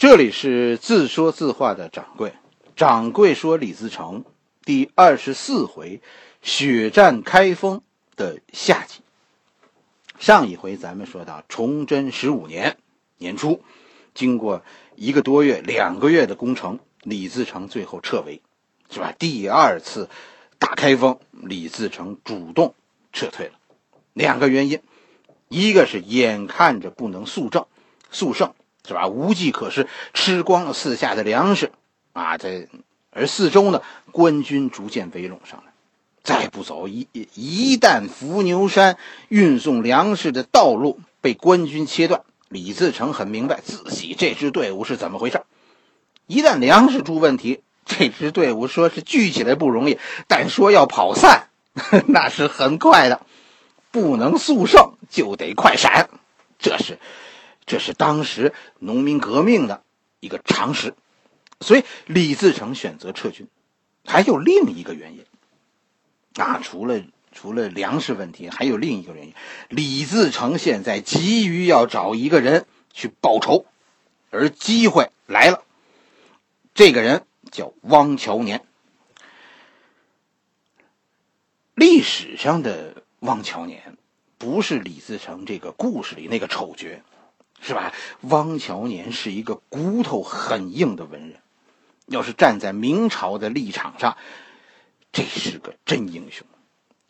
这里是自说自话的掌柜，掌柜说李自成第二十四回血战开封的下集。上一回咱们说到崇祯十五年年初，经过一个多月、两个月的攻城，李自成最后撤围，是吧？第二次打开封，李自成主动撤退了。两个原因，一个是眼看着不能速胜，速胜。是吧？无计可施，吃光了四下的粮食，啊，这而四周呢，官军逐渐围拢上来。再不走，一一旦伏牛山运送粮食的道路被官军切断，李自成很明白自己这支队伍是怎么回事。一旦粮食出问题，这支队伍说是聚起来不容易，但说要跑散，那是很快的。不能速胜，就得快闪，这是。这是当时农民革命的一个常识，所以李自成选择撤军，还有另一个原因。啊，除了除了粮食问题，还有另一个原因。李自成现在急于要找一个人去报仇，而机会来了。这个人叫汪乔年。历史上的汪乔年，不是李自成这个故事里那个丑角。是吧？汪乔年是一个骨头很硬的文人，要是站在明朝的立场上，这是个真英雄，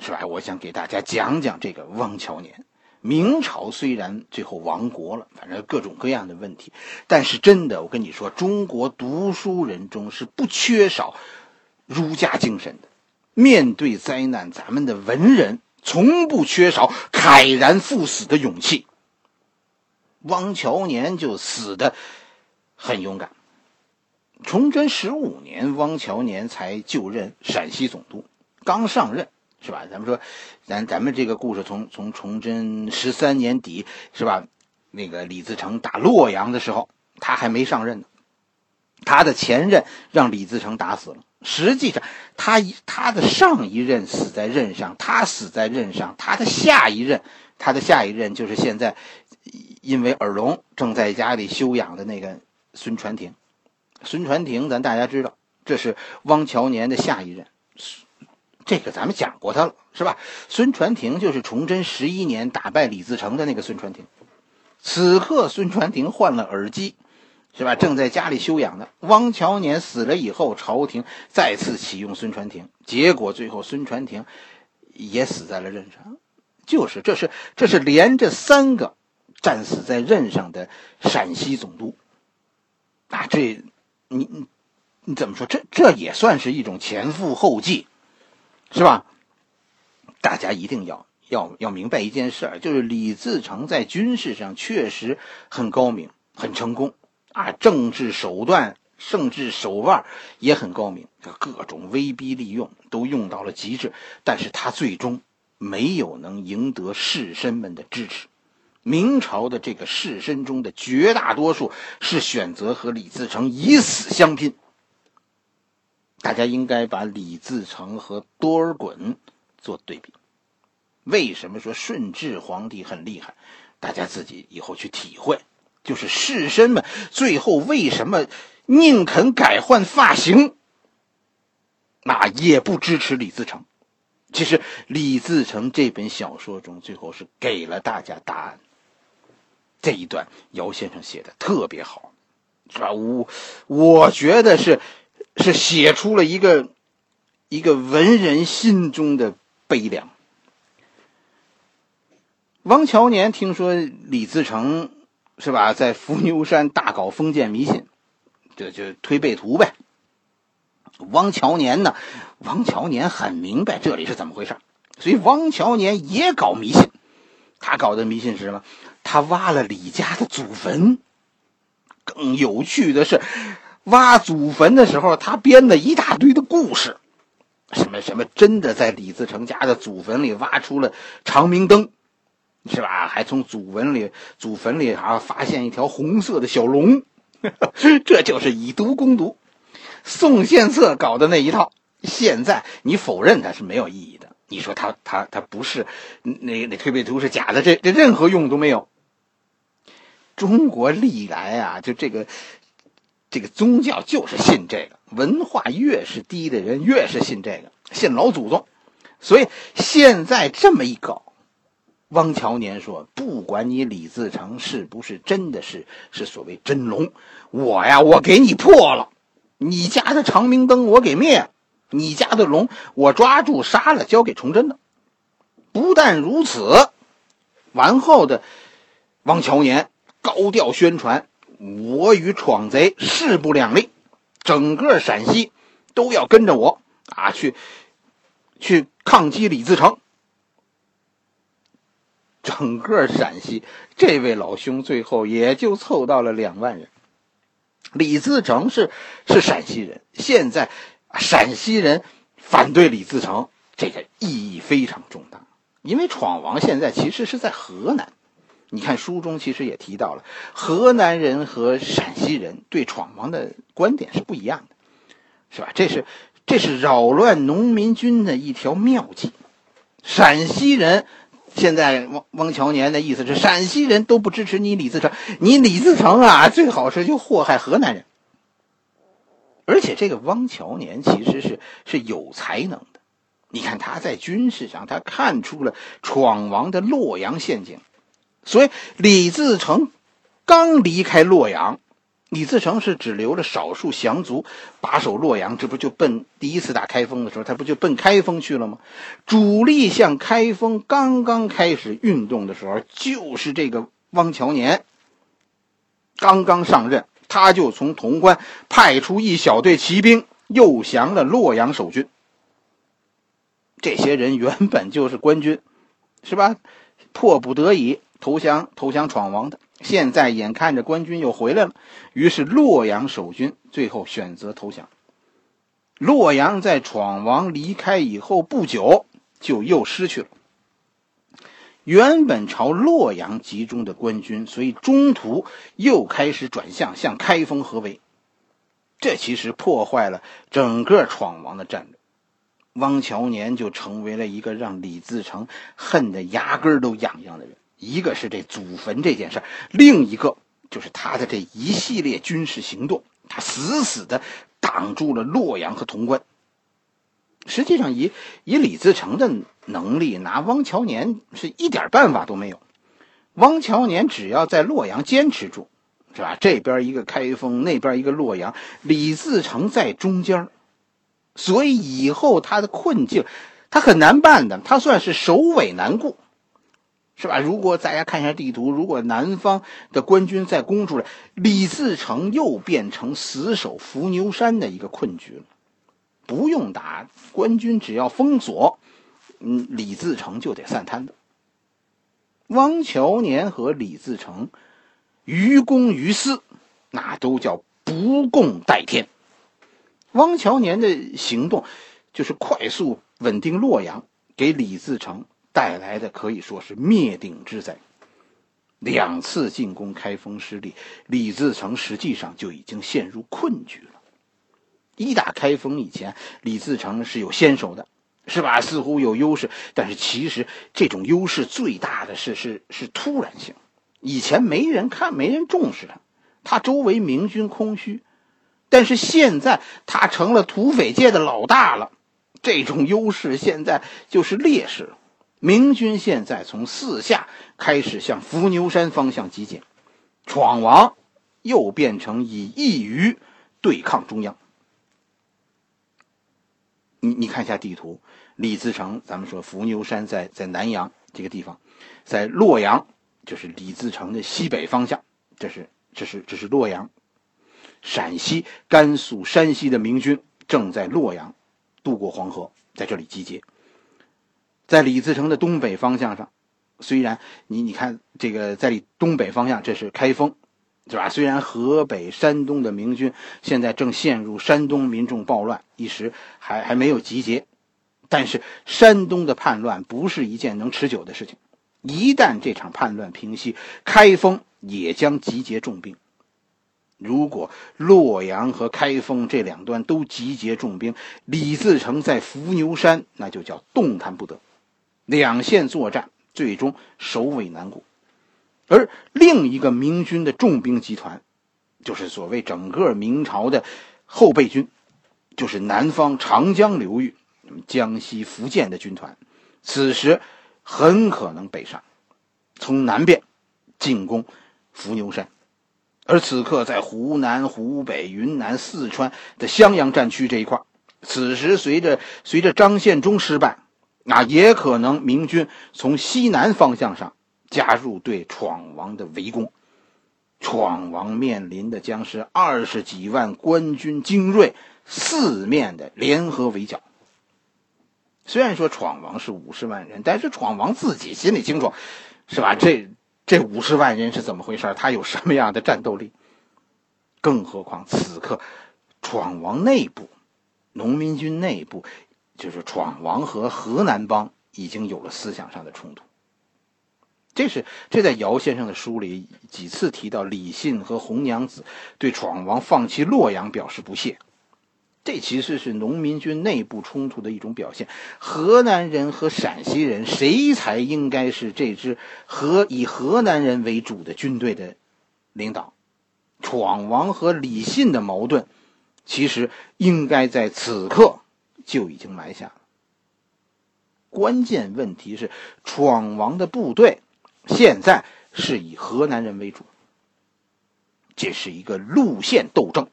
是吧？我想给大家讲讲这个汪乔年。明朝虽然最后亡国了，反正各种各样的问题，但是真的，我跟你说，中国读书人中是不缺少儒家精神的。面对灾难，咱们的文人从不缺少慨然赴死的勇气。汪乔年就死的很勇敢。崇祯十五年，汪乔年才就任陕西总督，刚上任是吧？咱们说，咱咱们这个故事从从崇祯十三年底是吧？那个李自成打洛阳的时候，他还没上任呢。他的前任让李自成打死了。实际上，他一他的上一任死在任上，他死在任上，他的下一任，他的下一任就是现在。因为耳聋，正在家里休养的那个孙传庭，孙传庭，咱大家知道，这是汪乔年的下一任。这个咱们讲过他了，是吧？孙传庭就是崇祯十一年打败李自成的那个孙传庭。此刻，孙传庭换了耳机，是吧？正在家里休养呢。汪乔年死了以后，朝廷再次启用孙传庭，结果最后孙传庭也死在了任上。就是，这是，这是连着三个。战死在任上的陕西总督，啊，这，你你你怎么说？这这也算是一种前赴后继，是吧？大家一定要要要明白一件事儿，就是李自成在军事上确实很高明、很成功啊，政治手段、政治手腕也很高明，各种威逼利诱都用到了极致，但是他最终没有能赢得士绅们的支持。明朝的这个士绅中的绝大多数是选择和李自成以死相拼。大家应该把李自成和多尔衮做对比。为什么说顺治皇帝很厉害？大家自己以后去体会。就是士绅们最后为什么宁肯改换发型，那也不支持李自成。其实李自成这本小说中最后是给了大家答案。这一段姚先生写的特别好，是吧？我我觉得是是写出了一个一个文人心中的悲凉。汪乔年听说李自成是吧，在伏牛山大搞封建迷信，这就推背图呗。汪乔年呢，汪乔年很明白这里是怎么回事，所以汪乔年也搞迷信。他搞的迷信是什么？他挖了李家的祖坟，更有趣的是，挖祖坟的时候，他编了一大堆的故事，什么什么真的在李自成家的祖坟里挖出了长明灯，是吧？还从祖坟里祖坟里啊发现一条红色的小龙，这就是以毒攻毒。宋献策搞的那一套，现在你否认它是没有意义的。你说他他他不是那那推背图是假的，这这任何用都没有。中国历来啊，就这个这个宗教就是信这个，文化越是低的人越是信这个，信老祖宗。所以现在这么一搞，汪乔年说：“不管你李自成是不是真的是是所谓真龙，我呀，我给你破了，你家的长明灯我给灭了，你家的龙我抓住杀了，交给崇祯了。不但如此，完后的汪乔年高调宣传。”我与闯贼势不两立，整个陕西都要跟着我啊，去去抗击李自成。整个陕西，这位老兄最后也就凑到了两万人。李自成是是陕西人，现在陕西人反对李自成，这个意义非常重大，因为闯王现在其实是在河南。你看书中其实也提到了，河南人和陕西人对闯王的观点是不一样的，是吧？这是这是扰乱农民军的一条妙计。陕西人现在汪汪乔年的意思是，陕西人都不支持你李自成，你李自成啊，最好是就祸害河南人。而且这个汪乔年其实是是有才能的，你看他在军事上，他看出了闯王的洛阳陷阱。所以，李自成刚离开洛阳，李自成是只留了少数降卒把守洛阳，这不就奔第一次打开封的时候，他不就奔开封去了吗？主力向开封刚刚开始运动的时候，就是这个汪乔年刚刚上任，他就从潼关派出一小队骑兵，诱降了洛阳守军。这些人原本就是官军，是吧？迫不得已。投降，投降闯王的。现在眼看着官军又回来了，于是洛阳守军最后选择投降。洛阳在闯王离开以后不久，就又失去了。原本朝洛阳集中的官军，所以中途又开始转向向开封合围。这其实破坏了整个闯王的战略。汪乔年就成为了一个让李自成恨得牙根都痒痒的人。一个是这祖坟这件事另一个就是他的这一系列军事行动，他死死的挡住了洛阳和潼关。实际上，以以李自成的能力，拿汪乔年是一点办法都没有。汪乔年只要在洛阳坚持住，是吧？这边一个开封，那边一个洛阳，李自成在中间所以以后他的困境，他很难办的，他算是首尾难顾。是吧？如果大家看一下地图，如果南方的官军再攻出来，李自成又变成死守伏牛山的一个困局了。不用打，官军只要封锁，嗯，李自成就得散摊子。汪乔年和李自成于公于私，那都叫不共戴天。汪乔年的行动就是快速稳定洛阳，给李自成。带来的可以说是灭顶之灾。两次进攻开封失利，李自成实际上就已经陷入困局了。一打开封以前，李自成是有先手的，是吧？似乎有优势，但是其实这种优势最大的是是是突然性。以前没人看，没人重视他，他周围明军空虚，但是现在他成了土匪界的老大了，这种优势现在就是劣势了。明军现在从四下开始向伏牛山方向集结，闯王又变成以一隅对抗中央。你你看一下地图，李自成，咱们说伏牛山在在南阳这个地方，在洛阳就是李自成的西北方向，这是这是这是洛阳，陕西、甘肃、山西的明军正在洛阳渡过黄河，在这里集结。在李自成的东北方向上，虽然你你看这个在东北方向，这是开封，是吧？虽然河北、山东的明军现在正陷入山东民众暴乱，一时还还没有集结，但是山东的叛乱不是一件能持久的事情。一旦这场叛乱平息，开封也将集结重兵。如果洛阳和开封这两端都集结重兵，李自成在伏牛山那就叫动弹不得。两线作战，最终首尾难顾。而另一个明军的重兵集团，就是所谓整个明朝的后备军，就是南方长江流域、江西、福建的军团，此时很可能北上，从南边进攻伏牛山。而此刻，在湖南、湖北、云南、四川的襄阳战区这一块，此时随着随着张献忠失败，那也可能明军从西南方向上加入对闯王的围攻。闯王面临的将是二十几万官军精锐四面的联合围剿。虽然说闯王是五十万人，但是闯王自己心里清楚，是吧？这。这五十万人是怎么回事？他有什么样的战斗力？更何况此刻，闯王内部，农民军内部，就是闯王和河南帮已经有了思想上的冲突。这是这在姚先生的书里几次提到，李信和红娘子对闯王放弃洛阳表示不屑。这其实是农民军内部冲突的一种表现。河南人和陕西人，谁才应该是这支和以河南人为主的军队的领导？闯王和李信的矛盾，其实应该在此刻就已经埋下了。关键问题是，闯王的部队现在是以河南人为主，这是一个路线斗争。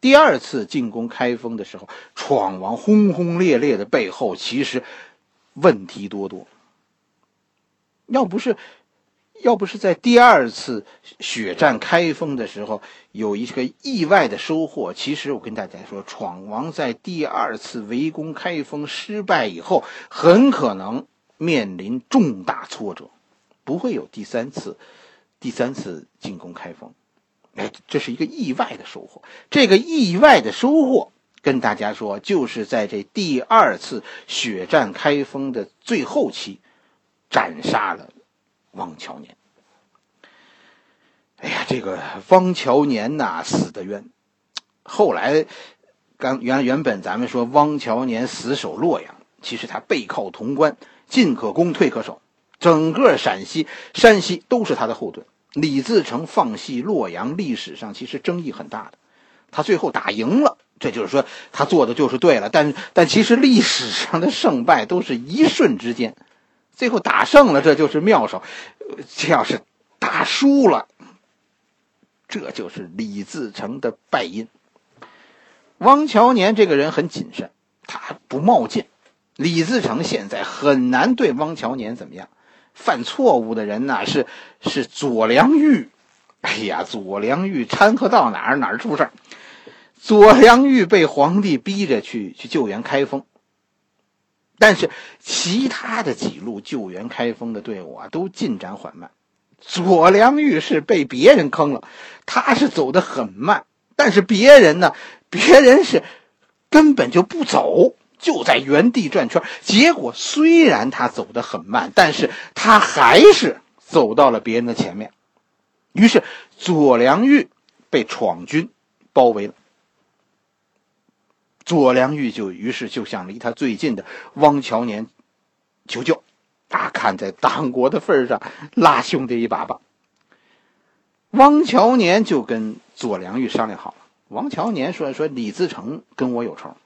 第二次进攻开封的时候，闯王轰轰烈烈的背后，其实问题多多。要不是，要不是在第二次血战开封的时候有一个意外的收获，其实我跟大家说，闯王在第二次围攻开封失败以后，很可能面临重大挫折，不会有第三次，第三次进攻开封。哎，这是一个意外的收获。这个意外的收获，跟大家说，就是在这第二次血战开封的最后期，斩杀了汪乔年。哎呀，这个汪乔年呐，死的冤。后来，刚原原本咱们说汪乔年死守洛阳，其实他背靠潼关，进可攻，退可守，整个陕西、山西都是他的后盾。李自成放弃洛阳，历史上其实争议很大的。他最后打赢了，这就是说他做的就是对了。但但其实历史上的胜败都是一瞬之间，最后打胜了，这就是妙手；这要是打输了，这就是李自成的败因。汪乔年这个人很谨慎，他不冒进。李自成现在很难对汪乔年怎么样。犯错误的人呢，是是左良玉。哎呀，左良玉掺和到哪儿哪儿出事儿。左良玉被皇帝逼着去去救援开封，但是其他的几路救援开封的队伍啊，都进展缓慢。左良玉是被别人坑了，他是走得很慢，但是别人呢，别人是根本就不走。就在原地转圈，结果虽然他走得很慢，但是他还是走到了别人的前面。于是左良玉被闯军包围了。左良玉就于是就向离他最近的汪乔年求救，啊，看在党国的份上，拉兄弟一把吧。汪乔年就跟左良玉商量好了。汪乔年说：“说李自成跟我有仇。”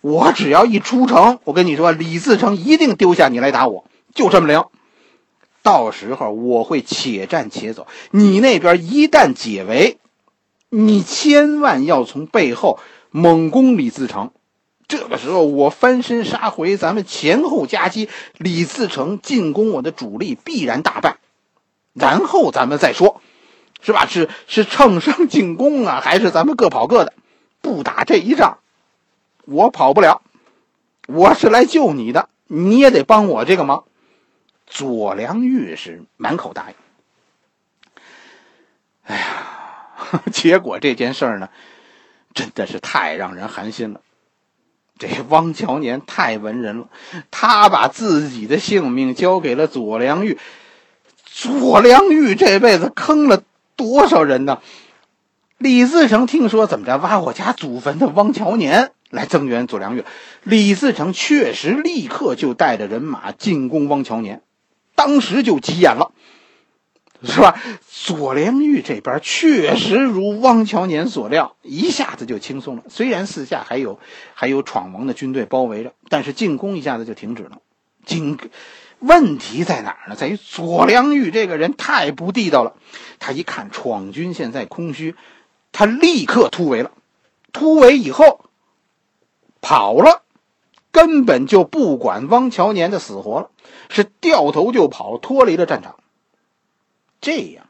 我只要一出城，我跟你说，李自成一定丢下你来打我，就这么灵。到时候我会且战且走，你那边一旦解围，你千万要从背后猛攻李自成。这个时候我翻身杀回，咱们前后夹击，李自成进攻我的主力必然大败。然后咱们再说，是吧？是是乘胜进攻啊，还是咱们各跑各的，不打这一仗？我跑不了，我是来救你的，你也得帮我这个忙。左良玉是满口答应。哎呀，结果这件事儿呢，真的是太让人寒心了。这汪乔年太文人了，他把自己的性命交给了左良玉。左良玉这辈子坑了多少人呢？李自成听说怎么着挖我家祖坟的汪乔年。来增援左良玉，李自成确实立刻就带着人马进攻汪乔年，当时就急眼了。是吧？左良玉这边确实如汪乔年所料，一下子就轻松了。虽然四下还有还有闯王的军队包围着，但是进攻一下子就停止了。进问题在哪儿呢？在于左良玉这个人太不地道了。他一看闯军现在空虚，他立刻突围了。突围以后跑了，根本就不管汪乔年的死活了，是掉头就跑，脱离了战场。这样，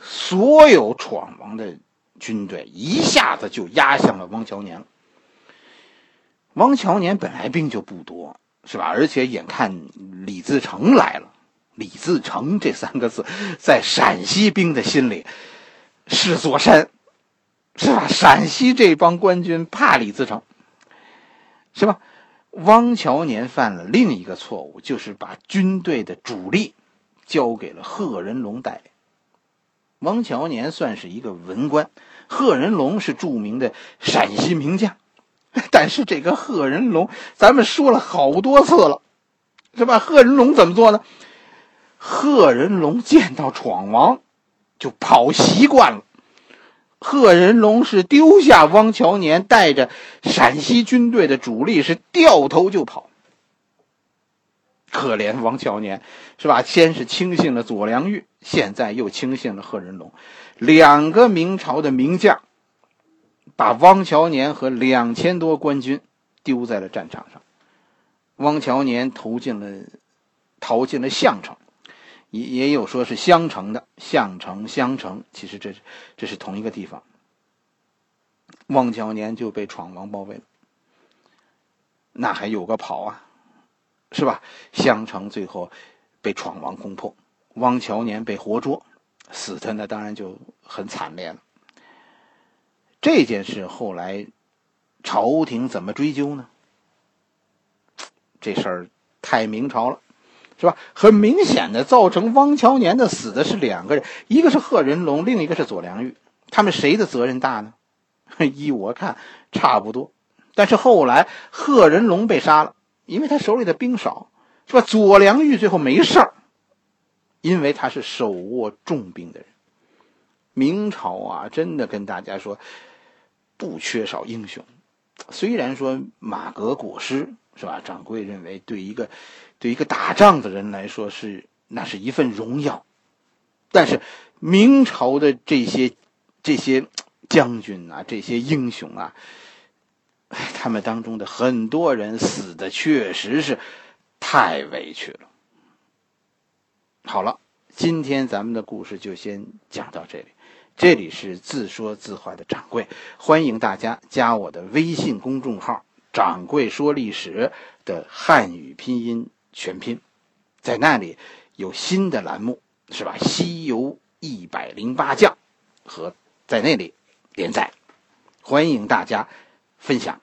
所有闯王的军队一下子就压向了汪乔年。汪乔年本来兵就不多，是吧？而且眼看李自成来了，李自成这三个字在陕西兵的心里是座山，是吧？陕西这帮官军怕李自成，是吧？汪乔年犯了另一个错误，就是把军队的主力。交给了贺人龙代理。王乔年算是一个文官，贺人龙是著名的陕西名将。但是这个贺人龙，咱们说了好多次了，是吧？贺人龙怎么做呢？贺人龙见到闯王就跑习惯了。贺人龙是丢下汪乔年，带着陕西军队的主力是掉头就跑。可怜王乔年，是吧？先是轻信了左良玉，现在又轻信了贺人龙，两个明朝的名将，把汪乔年和两千多官军丢在了战场上。汪乔年投进了，逃进了项城，也也有说是襄城的，项城、襄城，其实这是这是同一个地方。汪乔年就被闯王包围了，那还有个跑啊？是吧？襄城最后被闯王攻破，汪乔年被活捉，死的那当然就很惨烈了。这件事后来朝廷怎么追究呢？这事儿太明朝了，是吧？很明显的，造成汪乔年的死的是两个人，一个是贺人龙，另一个是左良玉。他们谁的责任大呢？依我看，差不多。但是后来贺人龙被杀了。因为他手里的兵少，是吧？左良玉最后没事儿，因为他是手握重兵的人。明朝啊，真的跟大家说，不缺少英雄。虽然说马革裹尸，是吧？掌柜认为，对一个对一个打仗的人来说，是那是一份荣耀。但是明朝的这些这些将军啊，这些英雄啊。他们当中的很多人死的确实是太委屈了。好了，今天咱们的故事就先讲到这里。这里是自说自话的掌柜，欢迎大家加我的微信公众号“掌柜说历史”的汉语拼音全拼，在那里有新的栏目，是吧？《西游一百零八将》和在那里连载，欢迎大家。分享。